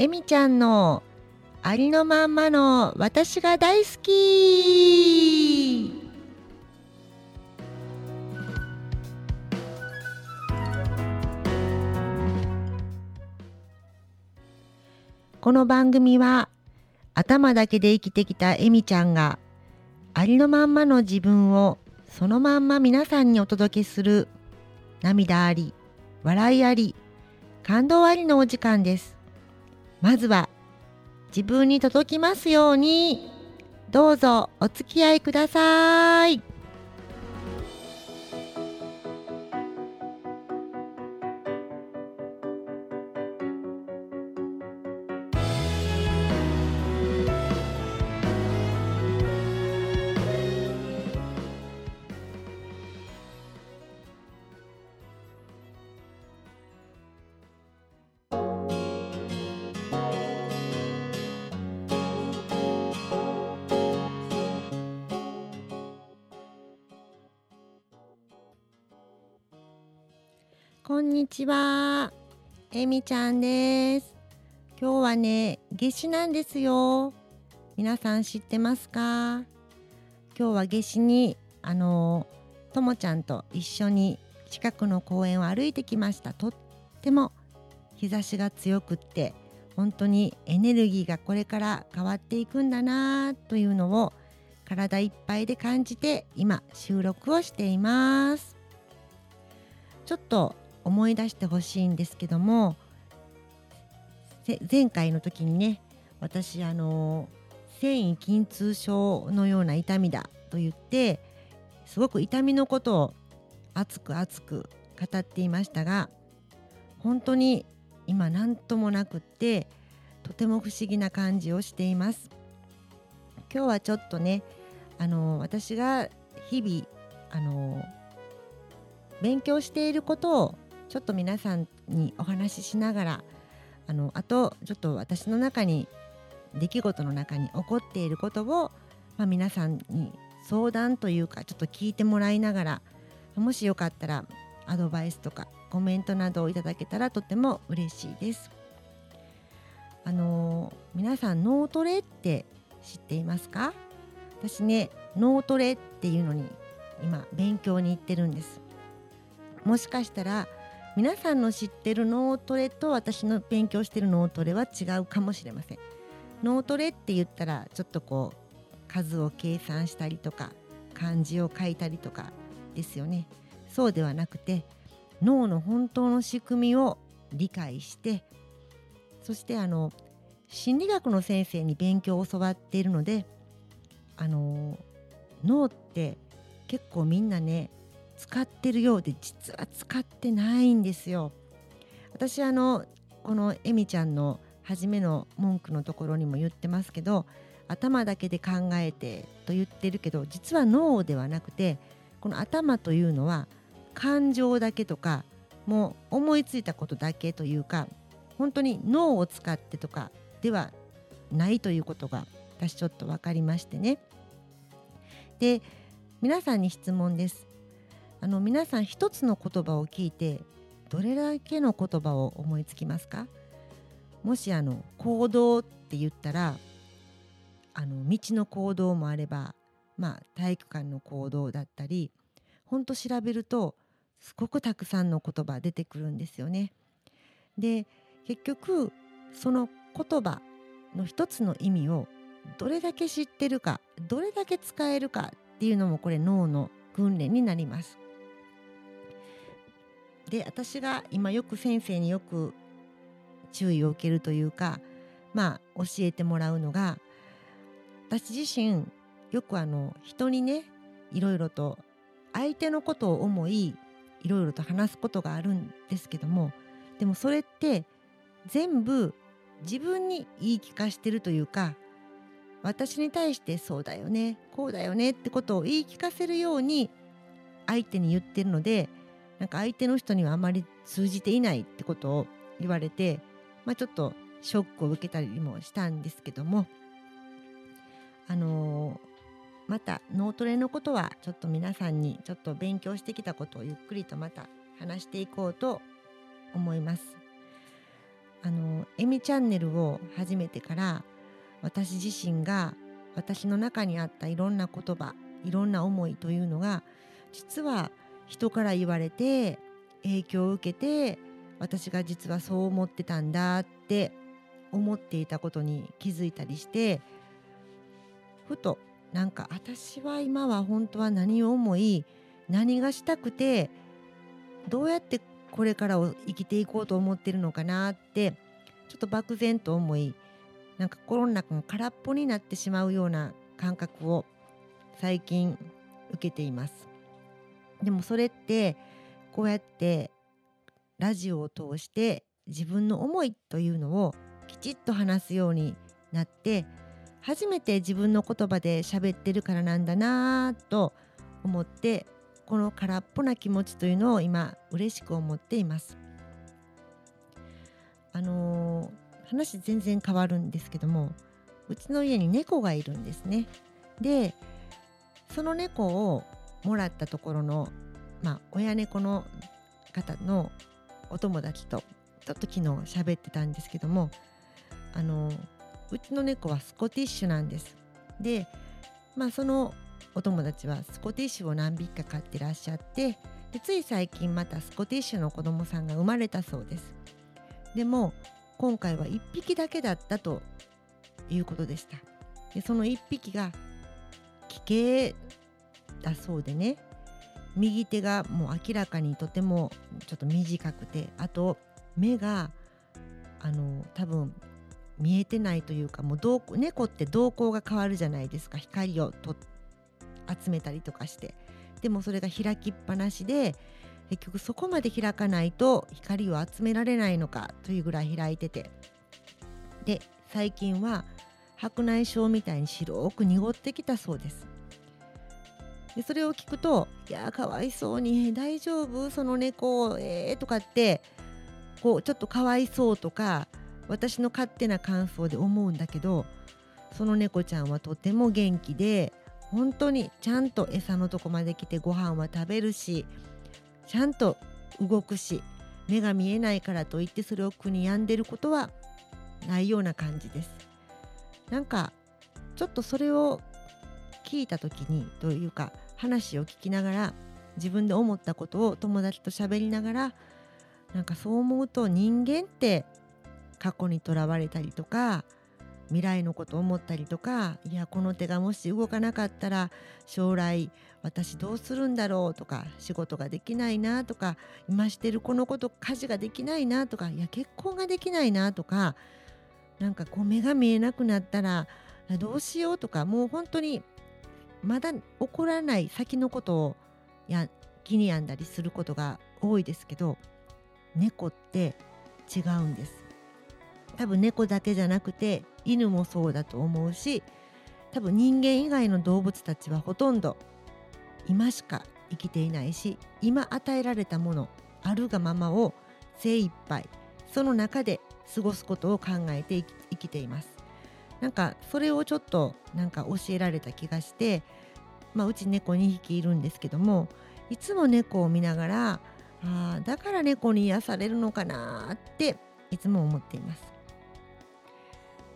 えみちゃんのありのまんまの私が大好き。この番組は頭だけで生きてきたえみちゃんがありのまんまの自分をそのまんま皆さんにお届けする涙あり笑いあり感動ありのお時間です。まずは自分に届きますように。どうぞお付き合いください。こんにちは。えみちゃんです。今日はね、夏至なんですよ。皆さん知ってますか？今日は夏至に、あの、ともちゃんと一緒に近くの公園を歩いてきました。とっても日差しが強くって、本当にエネルギーがこれから変わっていくんだなというのを体いっぱいで感じて今収録をしています。ちょっと思い出してほしいんですけども前回の時にね私あの繊維筋痛症のような痛みだと言ってすごく痛みのことを熱く熱く語っていましたが本当に今何ともなくってとても不思議な感じをしています。今日はちょっとねあの私が日々あの勉強していることをちょっと皆さんにお話ししながらあのあとちょっと私の中に出来事の中に起こっていることを、まあ、皆さんに相談というかちょっと聞いてもらいながらもしよかったらアドバイスとかコメントなどをいただけたらとても嬉しいです。あの皆さん脳トレって知っていますか？私ね脳トレっていうのに今勉強に行ってるんです。もしかしたら皆さんの知ってる脳トレと私の勉強してる脳トレは違うかもしれません。脳トレって言ったらちょっとこう数を計算したりとか漢字を書いたりとかですよね。そうではなくて脳の本当の仕組みを理解してそしてあの心理学の先生に勉強を教わっているのであの脳って結構みんなね使ってるようで実は使ってないんですよ。私あのこのエミちゃんの初めの文句のところにも言ってますけど頭だけで考えてと言ってるけど実は脳ではなくてこの頭というのは感情だけとかもう思いついたことだけというか本当に脳を使ってとかではないということが私ちょっと分かりましてね。で皆さんに質問です。あの皆さん一つの言葉を聞いてどれだけの言葉を思いつきますか？もしあの行動って言ったらあの道の行動もあれば、まあ、体育館の行動だったりほんと調べるとすごくたくさんの言葉出てくるんですよね。で結局その言葉の一つの意味をどれだけ知ってるかどれだけ使えるかっていうのもこれ脳の訓練になります。で私が今よく先生によく注意を受けるというかまあ教えてもらうのが私自身よくあの人にねいろいろと相手のことを思いいろいろと話すことがあるんですけどもでもそれって全部自分に言い聞かしてるというか私に対してそうだよねこうだよねってことを言い聞かせるように相手に言ってるのでなんか相手の人にはあまり通じていないってことを言われて、まあ、ちょっとショックを受けたりもしたんですけどもあのー、また脳トレのことはちょっと皆さんにちょっと勉強してきたことをゆっくりとまた話していこうと思います。あのえみチャンネルを始めてから私自身が私の中にあったいろんな言葉いろんな思いというのが実は人から言われて影響を受けて私が実はそう思ってたんだって思っていたことに気づいたりしてふとなんか私は今は本当は何を思い何がしたくてどうやってこれからを生きていこうと思ってるのかなってちょっと漠然と思いなんか心の中が空っぽになってしまうような感覚を最近受けています。でもそれってこうやってラジオを通して自分の思いというのをきちっと話すようになって初めて自分の言葉で喋ってるからなんだなと思ってこの空っぽな気持ちというのを今嬉しく思っています。あのー、話全然変わるんですけどもうちの家に猫がいるんですね。でその猫をもらったところの、まあ、親猫の方のお友達とちょっと昨日喋ってたんですけどもあのうちの猫はスコティッシュなんです。でまあそのお友達はスコティッシュを何匹か飼ってらっしゃってでつい最近またスコティッシュの子供さんが生まれたそうです。でも今回は1匹だけだったということでした。でその1匹が奇形だそうでね。右手がもう明らかにとてもちょっと短くてあと目があの多分見えてないというかもう猫って瞳孔が変わるじゃないですか。光をと集めたりとかして。でもそれが開きっぱなしで結局そこまで開かないと光を集められないのかというぐらい開いてて。で最近は白内障みたいに白く濁ってきたそうです。でそれを聞くと「いやかわいそうに大丈夫？その猫えー」とかってこうちょっとかわいそうとか私の勝手な感想で思うんだけどその猫ちゃんはとても元気で本当にちゃんと餌のとこまで来てご飯は食べるしちゃんと動くし目が見えないからといってそれを苦に病んでることはないような感じです。なんかちょっとそれを聞いた時にというか話を聞きながら自分で思ったことを友達と喋りながらなんかそう思うと人間って過去にとらわれたりとか未来のこと思ったりとかいやこの手がもし動かなかったら将来私どうするんだろうとか仕事ができないなとか今してるこのこと家事ができないなとかいや結婚ができないなとかなんかこう目が見えなくなったらどうしようとかもう本当にまだ起こらない先のことをや気に病んだりすることが多いですけど猫って違うんです。多分猫だけじゃなくて犬もそうだと思うし多分人間以外の動物たちはほとんど今しか生きていないし今与えられたものあるがままを精一杯その中で過ごすことを考えて生きています。なんかそれをちょっとなんか教えられた気がして、まあ、うち猫2匹いるんですけどもいつも猫を見ながらあだから猫に癒されるのかなっていつも思っています。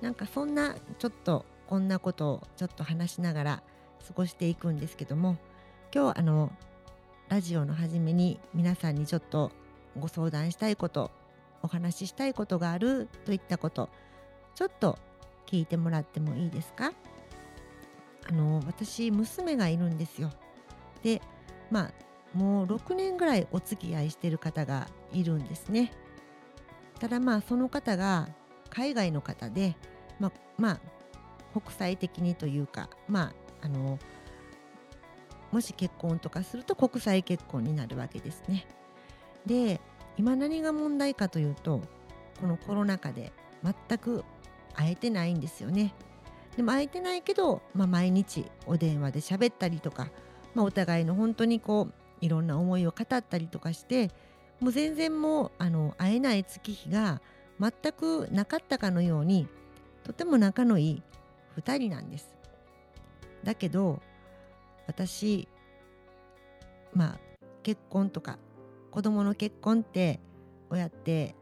なんかそんなちょっとこんなことをちょっと話しながら過ごしていくんですけども今日あのラジオの初めに皆さんにちょっとご相談したいことお話ししたいことがあるといったことちょっと聞いてもらってもいいですか？あの私娘がいるんですよ。でまあもう6年ぐらいお付き合いしてる方がいるんですね。ただまあその方が海外の方でまあ、まあ、国際的にというか、まあ、あのもし結婚とかすると国際結婚になるわけですね。で今何が問題かというとこのコロナ禍で全く会えてないんですよね。でも会えてないけど、まあ、毎日お電話で喋ったりとか、まあ、お互いの本当にこういろんな思いを語ったりとかしてもう全然もうあの会えない月日が全くなかったかのようにとても仲のいい2人なんです。だけど私まあ結婚とか子供の結婚って親って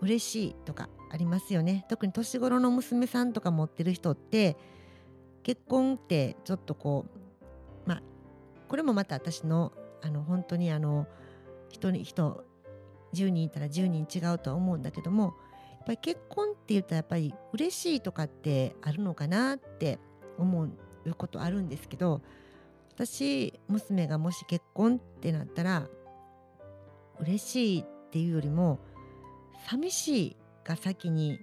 嬉しいとかありますよね。特に年頃の娘さんとか持ってる人って結婚ってちょっとこうまあこれもまた私のあの本当にあの人に人10人いたら10人違うとは思うんだけどもやっぱり結婚って言ったらやっぱり嬉しいとかってあるのかなって思うことあるんですけど私娘がもし結婚ってなったら嬉しいっていうよりも寂しいが先に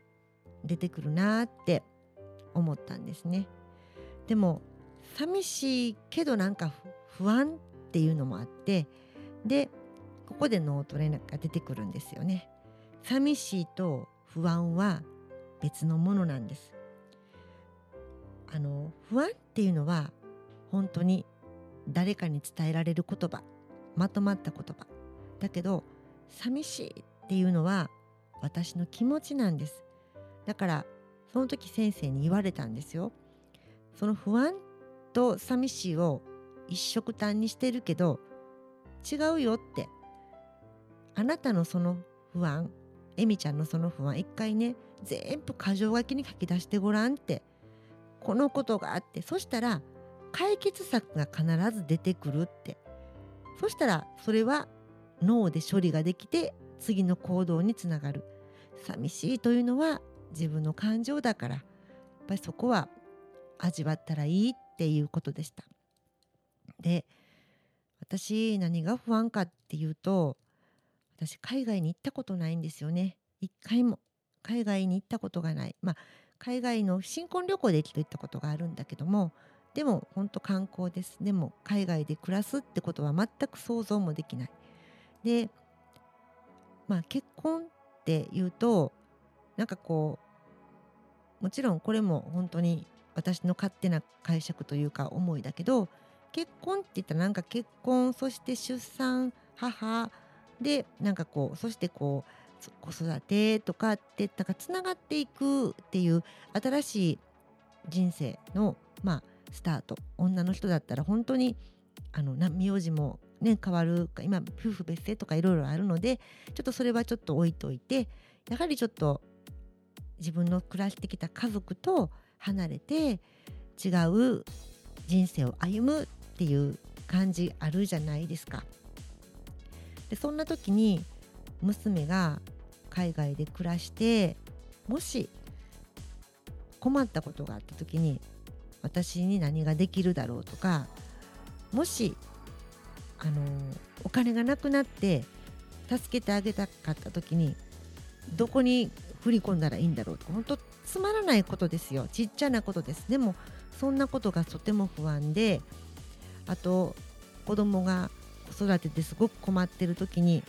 出てくるなって思ったんですね。でも寂しいけどなんか不安っていうのもあってでここで脳トレが出てくるんですよね。寂しいと不安は別のものなんです。あの不安っていうのは本当に誰かに伝えられる言葉まとまった言葉だけど寂しいっていうのは私の気持ちなんです。だからその時先生に言われたんですよ。その不安と寂しいを一緒くたんにしてるけど違うよって。あなたのその不安エミちゃんのその不安一回ね全部箇条書きに書き出してごらんって。このことがあってそしたら解決策が必ず出てくるって。そしたらそれは脳で処理ができて次の行動につながる。寂しいというのは自分の感情だから。やっぱりそこは味わったらいいっていうことでした。で私何が不安かっていうと私海外に行ったことないんですよね。一回も。海外に行ったことがない。まあ海外の新婚旅行で一度行ったことがあるんだけどもでも本当観光です。でも海外で暮らすってことは全く想像もできない。でまあ結婚っていうとなんかこうもちろんこれも本当に私の勝手な解釈というか思いだけど結婚って言ったらなんか結婚そして出産母でなんかこうそしてこう子育てとかってなんかつながっていくっていう新しい人生のまあスタート。女の人だったら本当にあの名字も、ね、変わる今夫婦別姓とかいろいろあるのでちょっとそれはちょっと置いといてやはりちょっと自分の暮らしてきた家族と離れて違う人生を歩むっていう感じあるじゃないですか。でそんな時に娘が海外で暮らしてもし困ったことがあった時に私に何ができるだろうとかもしあのお金がなくなって助けてあげたかった時にどこに振り込んだらいいんだろうと本当つまらないことですよ。ちっちゃなことです。でもそんなことがとても不安であと子供が子育てですごく困ってる時に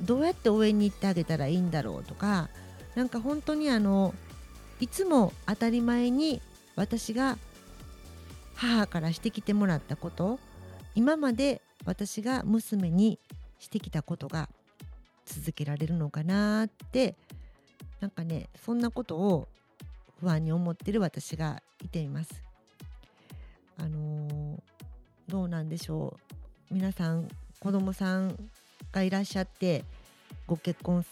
どうやって応援に行ってあげたらいいんだろうとかなんか本当にあのいつも当たり前に私が母からしてきてもらったこと今まで私が娘にしてきたことが続けられるのかなってなんかねそんなことを不安に思ってる私がいています。あのー、どうなんでしょう皆さん子供さんがいらっしゃってご結婚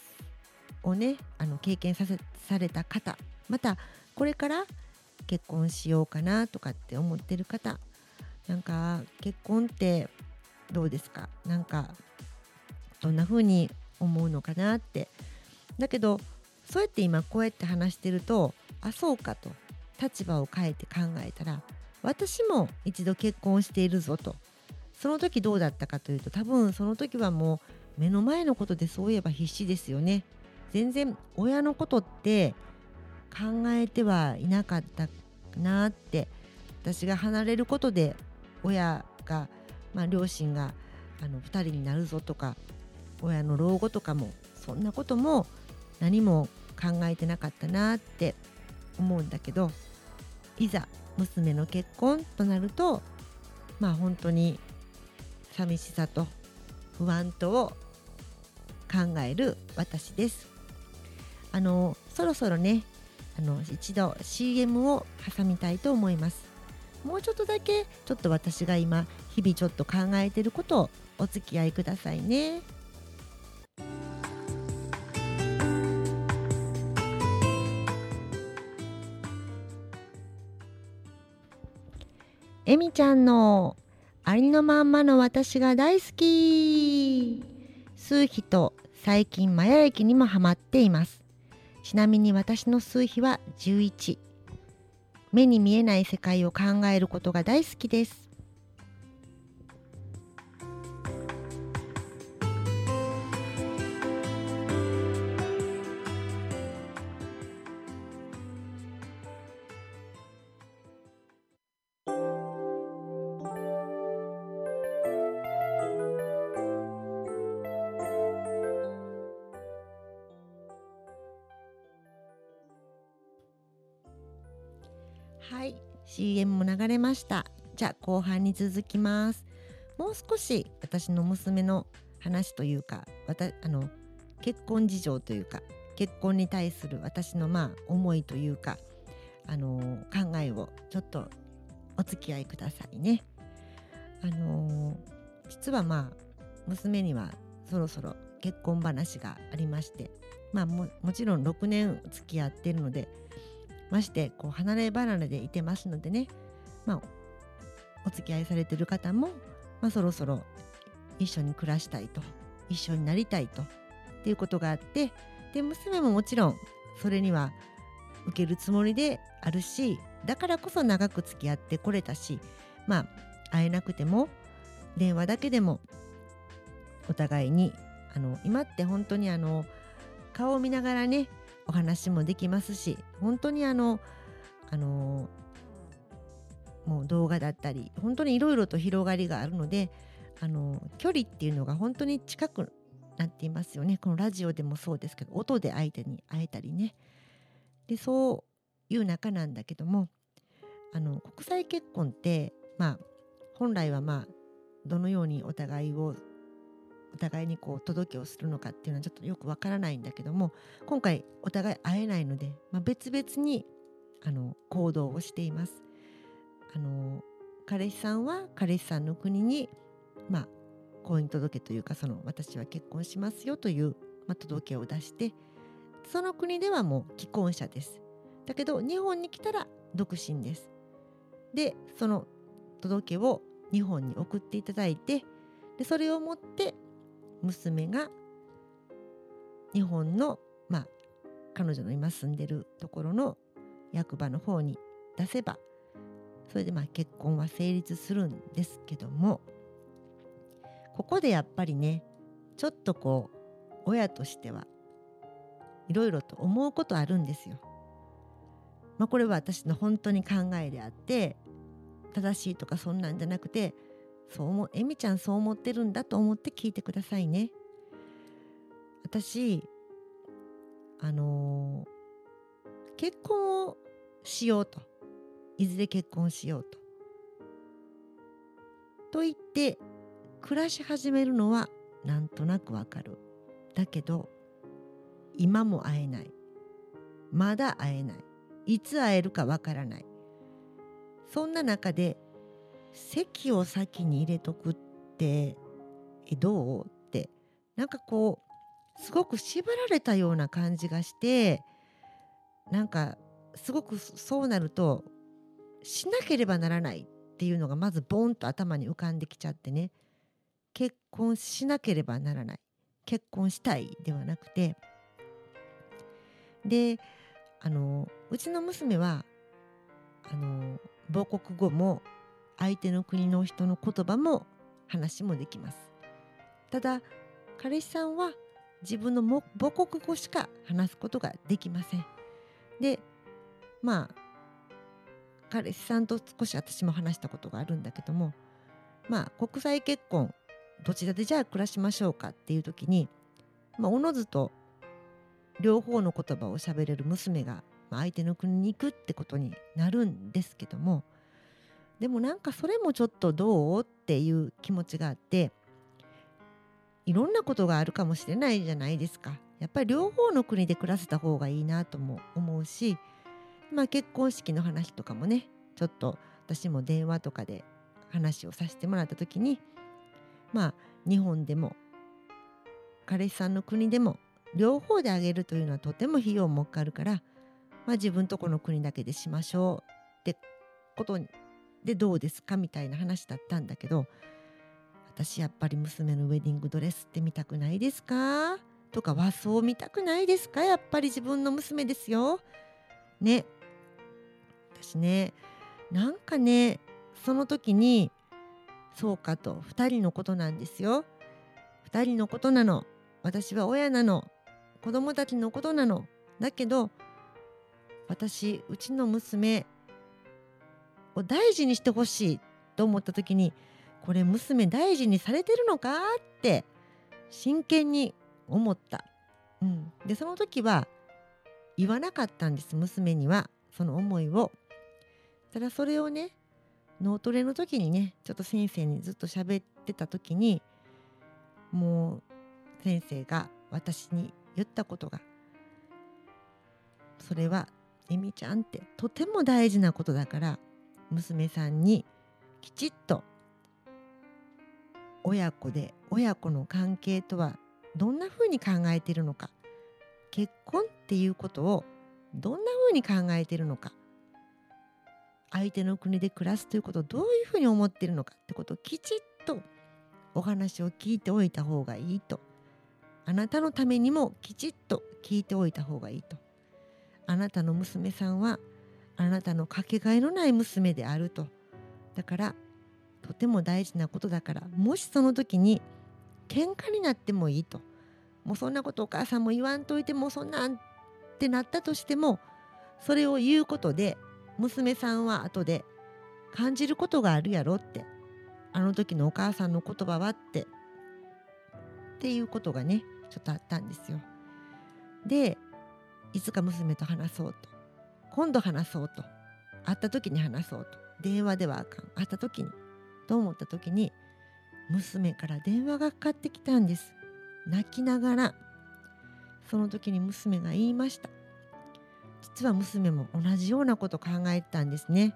をねあの経験させされた方またこれから結婚しようかなとかって思ってる方なんか結婚ってどうですか？なんかどんな風に思うのかなって。だけどそうやって今こうやって話してるとあそうかと。立場を変えて考えたら私も一度結婚しているぞと。その時どうだったかというと多分その時はもう目の前のことでそういえば必死ですよね。全然親のことって考えてはいなかったなって私が離れることで親が、まあ、両親があの2人になるぞとか親の老後とかもそんなことも何も考えてなかったなって思うんだけどいざ娘の結婚となるとまあ本当に寂しさと不安とを考える私です。あのそろそろねあの一度 CM を挟みたいと思いますもうちょっとだけちょっと私が今日々ちょっと考えてることをお付き合いくださいね。えみちゃんのありのまんまの私が大好き。数秘と最近マヤ駅にもハマっています。ちなみに私の数秘は11目に見えない世界を考えることが大好きです。流れましたじゃあ後半に続きますもう少し私の娘の話というかあの結婚事情というか結婚に対する私のまあ思いというかあの考えをちょっとお付き合いくださいね。あの実はまあ娘にはそろそろ結婚話がありましてまあももちろん6年付き合ってるのでましてこう離れ離れでいてますのでね、まあ、お付き合いされてる方も、まあ、そろそろ一緒に暮らしたいと一緒になりたいとっていうことがあってで娘ももちろんそれには受けるつもりであるしだからこそ長く付き合ってこれたしまあ会えなくても電話だけでもお互いにあの今って本当にあの顔を見ながらねお話もできますし本当にあのあのもう動画だったり本当にいろいろと広がりがあるのであの距離っていうのが本当に近くなっていますよねこのラジオでもそうですけど音で相手に会えたりねでそういう中なんだけどもあの国際結婚ってまあ本来はまあどのようにお互いをお互いにこう届けをするのかっていうのはちょっとよくわからないんだけども今回お互い会えないので、まあ、別々にあの行動をしています。あの彼氏さんは彼氏さんの国に、まあ、婚姻届というかその私は結婚しますよという、まあ、届けを出してその国ではもう既婚者です。だけど日本に来たら独身です。でその届けを日本に送っていただいてでそれを持って娘が日本のまあ彼女の今住んでるところの役場の方に出せばそれでまあ結婚は成立するんですけどもここでやっぱりねちょっとこう親としてはいろいろと思うことあるんですよ。まあ、これは私の本当に考えであって正しいとかそんなんじゃなくてそう思えみちゃんそう思ってるんだと思って聞いてくださいね私あのー、結婚をしようといずれ結婚しようと。と言って暮らし始めるのはなんとなくわかる。だけど今も会えない。まだ会えない。いつ会えるかわからない。そんな中で席を先に入れとくってどう？ってなんかこうすごく縛られたような感じがしてなんかすごくそうなるとしなければならないっていうのがまずボンと頭に浮かんできちゃってね。結婚しなければならない。結婚したいではなくて。であのうちの娘はあの母国語も相手の国の人の言葉も話もできます。ただ彼氏さんは自分の母国語しか話すことができません。でまあ彼氏さんと少し私も話したことがあるんだけどもまあ国際結婚どちらでじゃあ暮らしましょうかっていう時にまあおのずと両方の言葉を喋れる娘がま相手の国に行くってことになるんですけどもでもなんかそれもちょっとどうっていう気持ちがあっていろんなことがあるかもしれないじゃないですか。やっぱり両方の国で暮らせた方がいいなとも思うし、まあ、結婚式の話とかもねちょっと私も電話とかで話をさせてもらった時にまあ日本でも彼氏さんの国でも両方であげるというのはとても費用もかかるから、まあ、自分とこの国だけでしましょうってことでどうですかみたいな話だったんだけど私やっぱり娘のウェディングドレスって見たくないですか？とか和装見たくないですか？やっぱり自分の娘ですよ。ね。私ね。なんかねその時にそうかと2人のことなんですよ。2人のことなの。私は親なの。子供たちのことなの。だけど私うちの娘を大事にしてほしいと思った時にこれ娘大事にされてるのか？って真剣に思った。うん、でその時は言わなかったんです娘には。その思いを。ただそれをね脳トレの時にねちょっと先生にずっと喋ってた時にもう先生が私に言ったことがそれはえみちゃんってとても大事なことだから娘さんにきちっと親子で親子の関係とはどんなふうに考えているのか結婚っていうことをどんなふうに考えているのか相手の国で暮らすということをどういうふうに思っているのかってことをきちっとお話を聞いておいた方がいいと。あなたのためにもきちっと聞いておいた方がいいと。あなたの娘さんはあなたのかけがえのない娘であると。だからとても大事なことだからもしその時に喧嘩になってもいいと。もうそんなことお母さんも言わんといてもそんなんってなったとしてもそれを言うことで娘さんは後で感じることがあるやろってあの時のお母さんの言葉はってっていうことがねちょっとあったんですよ。でいつか娘と話そうと今度話そうと会った時に話そうと電話ではあかん会った時にと思った時に娘から電話がかかってきたんです泣きながらその時に娘が言いました実は娘も同じようなこと考えてたんですね。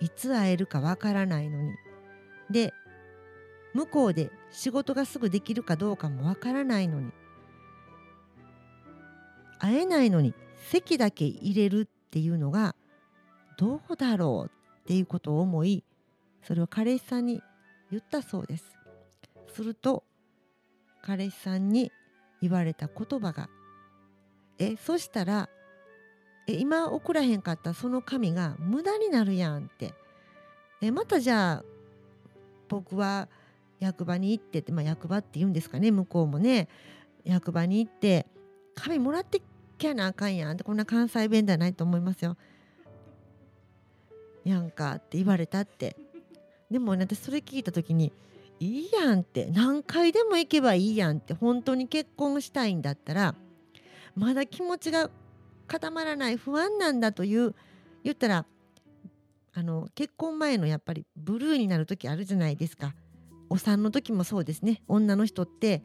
いつ会えるかわからないのに。で向こうで仕事がすぐできるかどうかもわからないのに。会えないのに席だけ入れるっていうのがどうだろうっていうことを思いそれを彼氏さんに言ったそうです。すると彼氏さんに言われた言葉が「えそしたらえ今送らへんかったその紙が無駄になるやん」って。えまたじゃあ僕は役場に行ってって、まあ、役場って言うんですかね向こうもね。役場に行って紙もらってきゃなあかんやんってこんな関西弁ではないと思いますよ。やんかって言われたって。でも私それ聞いた時にいいやんって。何回でも行けばいいやんって。本当に結婚したいんだったらまだ気持ちが固まらない不安なんだという言ったらあの結婚前のやっぱりブルーになる時あるじゃないですか。お産の時もそうですね。女の人って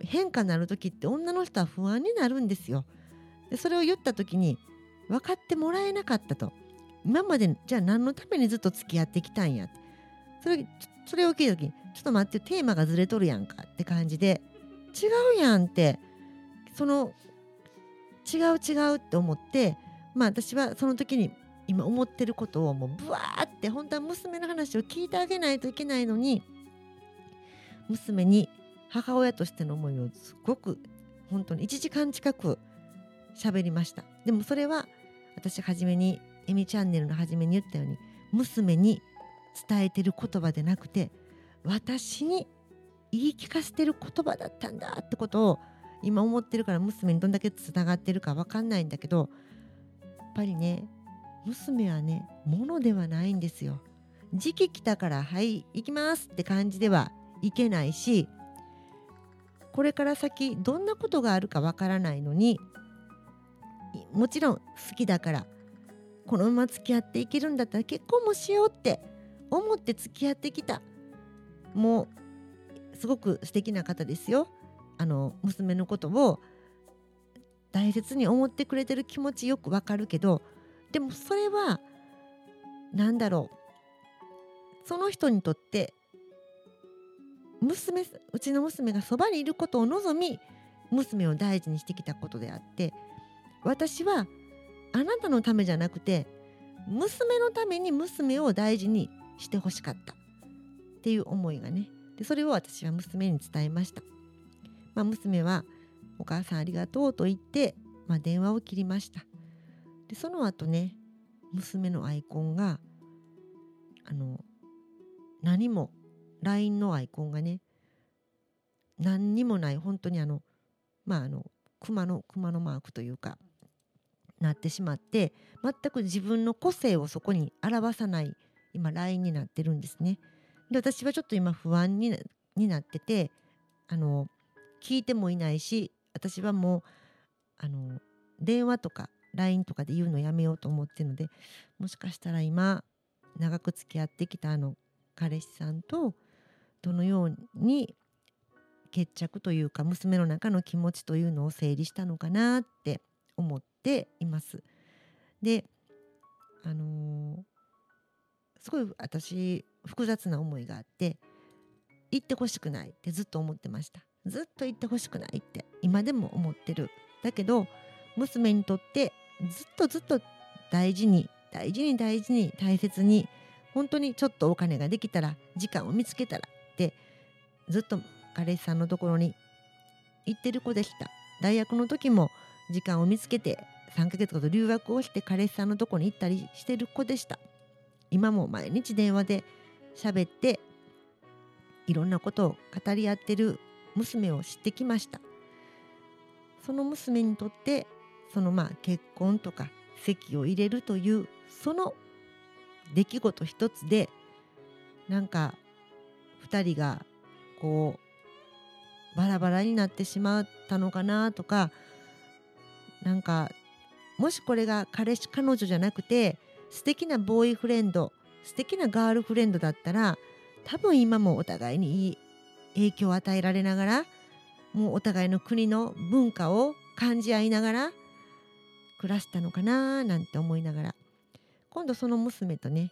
変化になる時って女の人は不安になるんですよ。でそれを言った時に分かってもらえなかったと。今までじゃあ何のためにずっと付き合ってきたんやそれそれを聞いた時にちょっと待ってテーマがずれとるやんかって感じで違うやんってその違う違うって思ってまあ私はその時に今思ってることをもうブワーって本当は娘の話を聞いてあげないといけないのに娘に母親としての思いをすごく本当に1時間近く喋りました。でもそれは私初めにエミチャンネルの初めに言ったように娘に伝えてる言葉でなくて私に言い聞かせてる言葉だったんだってことを今思ってるから娘にどんだけつながってるか分かんないんだけどやっぱりね娘はねものではないんですよ。時期来たからはい行きますって感じではいけないしこれから先どんなことがあるかわからないのにもちろん好きだからこのまま付き合っていけるんだったら結婚もしようって思って付き合ってきたもうすごく素敵な方ですよあの娘のことを大切に思ってくれてる気持ちよくわかるけどでもそれは何だろう。その人にとって娘うちの娘がそばにいることを望み娘を大事にしてきたことであって私はあなたのためじゃなくて娘のために娘を大事にしてほしかったっていう思いがね。でそれを私は娘に伝えました、まあ、娘は「お母さんありがとう」と言って、まあ、電話を切りましたでその後ね娘のアイコンがあの何も LINE のアイコンがね何にもない本当にあのまああの熊の熊のマークというかなってしまって全く自分の個性をそこに表さない今 LINE になってるんですね。で私はちょっと今不安にになっててあの聞いてもいないし私はもうあの電話とか LINE とかで言うのやめようと思ってるのでもしかしたら今長く付き合ってきたあの彼氏さんとどのように決着というか娘の中の気持ちというのを整理したのかなって思っています。であのー、すごい私複雑な思いがあって行ってほしくないってずっと思ってましたずっと行ってほしくないって今でも思ってる。だけど娘にとってずっとずっと大事に大事に大事に大切に本当にちょっとお金ができたら時間を見つけたらってずっと彼氏さんのところに行ってる子でした。大学の時も時間を見つけて3ヶ月ほど留学をして彼氏さんのとこに行ったりしてる子でした。今も毎日電話で喋っていろんなことを語り合ってる娘を知ってきました。その娘にとってそのまあ結婚とか籍を入れるというその出来事一つでなんか2人がこうバラバラになってしまったのかなとかなんかもしこれが彼氏彼女じゃなくて素敵なボーイフレンド素敵なガールフレンドだったら多分今もお互いにいい影響を与えられながらもうお互いの国の文化を感じ合いながら暮らしたのかななんて思いながら今度その娘とね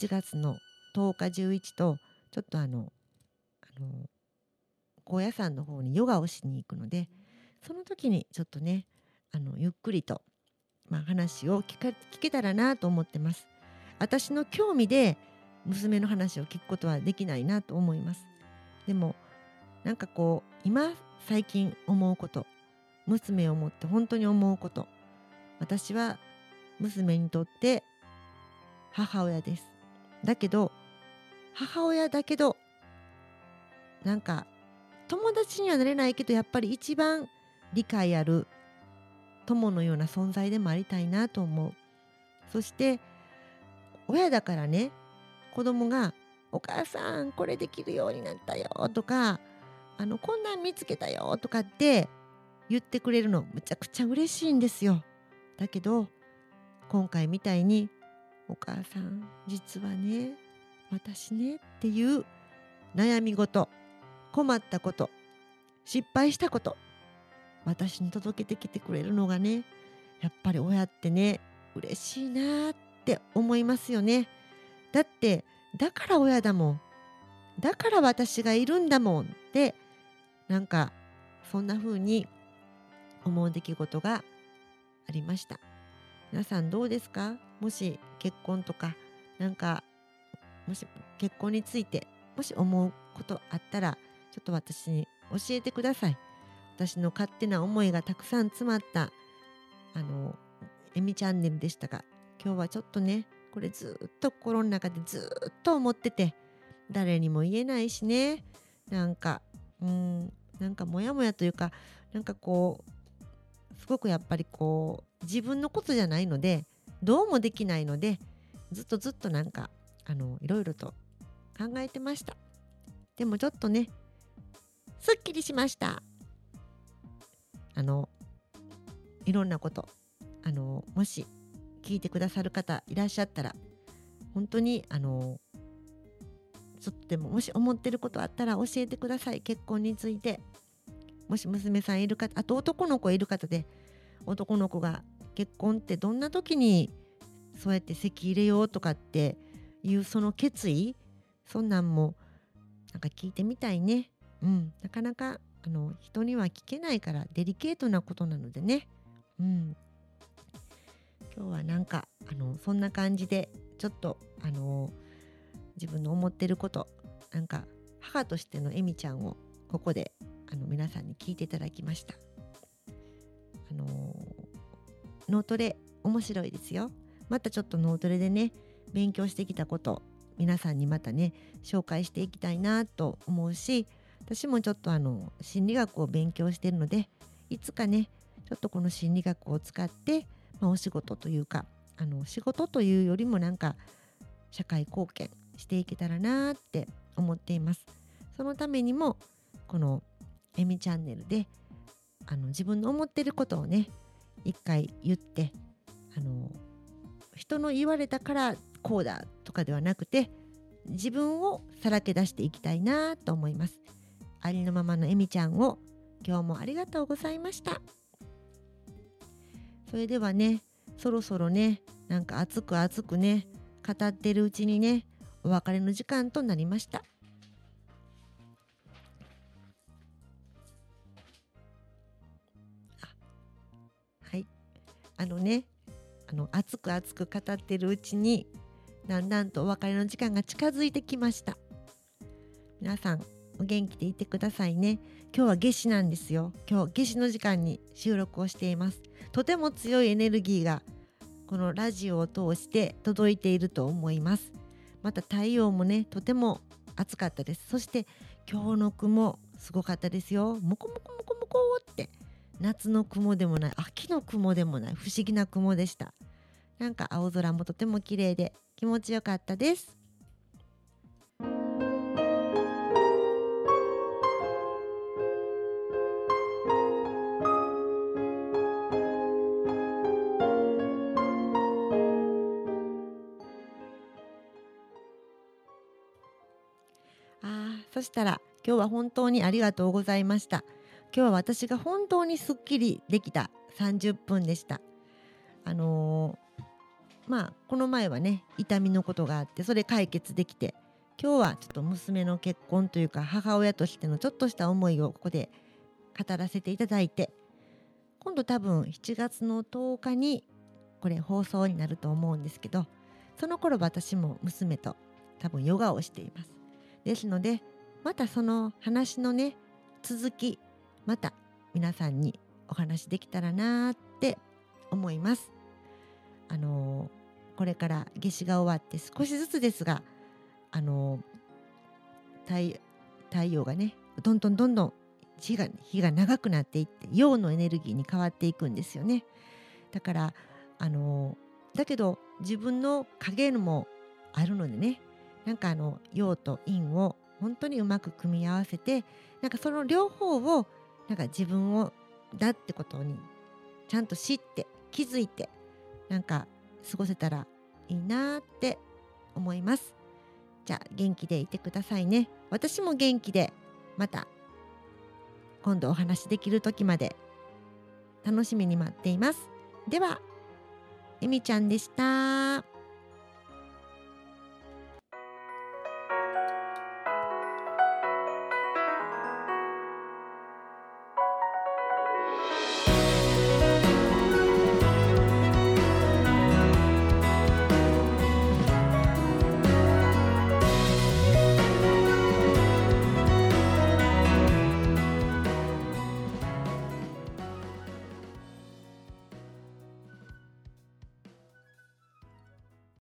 7月の10日11とちょっとあのあの高野山の方にヨガをしに行くのでその時にちょっとねあのゆっくりと、まあ、話を聞か聞けたらなと思ってます。私の興味で娘の話を聞くことはできないなと思います。でもなんかこう今最近思うこと娘を持って本当に思うこと私は娘にとって母親です。だけど母親だけどなんか友達にはなれないけどやっぱり一番理解ある友のような存在でもありたいなと思う。そして親だからね子供が「お母さんこれできるようになったよ」とか「あのこんなん見つけたよ」とかって言ってくれるのむちゃくちゃ嬉しいんですよ。だけど今回みたいにお母さん実はね私ねっていう悩み事困ったこと失敗したこと私に届けてきてくれるのがねやっぱり親ってね嬉しいなって思いますよねだってだから親だもん。だから私がいるんだもん。ってなんかそんな風に思う出来事がありました。皆さんどうですか？もし結婚とかなんかもし結婚についてもし思うことあったらちょっと私に教えてください。私の勝手な思いがたくさん詰まったあのえみチャンネルでしたが今日はちょっとねこれずっと心の中でずっと思ってて誰にも言えないしね。なんかうんなんかモヤモヤというかなんかこうすごくやっぱりこう自分のことじゃないのでどうもできないのでずっとずっとなんかあのいろいろと考えてました。でもちょっとねすっきりしました。あのいろんなことあのもし聞いてくださる方いらっしゃったら本当にあのちょっとでももし思ってることあったら教えてください結婚についてもし娘さんいる方あと男の子いる方で男の子が結婚ってどんな時にそうやって籍入れようとかっていうその決意そんなんもなんか聞いてみたいね。うん、なかなかあの人には聞けないからデリケートなことなのでね。うん、今日はなんかあのそんな感じでちょっとあの自分の思ってることなんか母としてのエミちゃんをここであの皆さんに聞いていただきました。あの脳トレ面白いですよ。またちょっと脳トレでね勉強してきたこと皆さんにまたね紹介していきたいなと思うし私もちょっとあの心理学を勉強してるのでいつかねちょっとこの心理学を使って、まあ、お仕事というかあの仕事というよりもなんか社会貢献していけたらなって思っています。そのためにもこのエミチャンネルであの自分の思ってることをね一回言ってあの人の言われたからこうだとかではなくて自分をさらけ出していきたいなと思います。ありのままのエミちゃんを今日もありがとうございました。それではねそろそろねなんか熱く熱くね語ってるうちにねお別れの時間となりました。はい。あのねあの熱く熱く語ってるうちにだんだんとお別れの時間が近づいてきました。皆さんお元気でいてくださいね。今日は夏至なんですよ。今日夏至の時間に収録をしています。とても強いエネルギーがこのラジオを通して届いていると思います。また太陽もねとても暑かったです。そして今日の雲すごかったですよ。もこもこもこもこって夏の雲でもない秋の雲でもない不思議な雲でした。なんか青空もとても綺麗で気持ちよかったです。そしたら今日は本当にありがとうございました。今日は私が本当にすっきりできた30分でした。あのー、まあこの前はね痛みのことがあってそれ解決できて今日はちょっと娘の結婚というか母親としてのちょっとした思いをここで語らせていただいて今度多分7月の10日にこれ放送になると思うんですけどその頃私も娘と多分ヨガをしています。ですのでまたその話のね続きまた皆さんにお話できたらなって思います。あのこれから夏至が終わって少しずつですがあの太太陽がねどんどんどんどん日が日が長くなっていって陽のエネルギーに変わっていくんですよね。だからあのだけど自分の影もあるのでねなんかあの陽と陰を本当にうまく組み合わせてなんかその両方をなんか自分をだってことにちゃんと知って気づいてなんか過ごせたらいいなって思います。じゃあ元気でいてくださいね。私も元気でまた今度お話できる時まで楽しみに待っています。ではえみちゃんでした。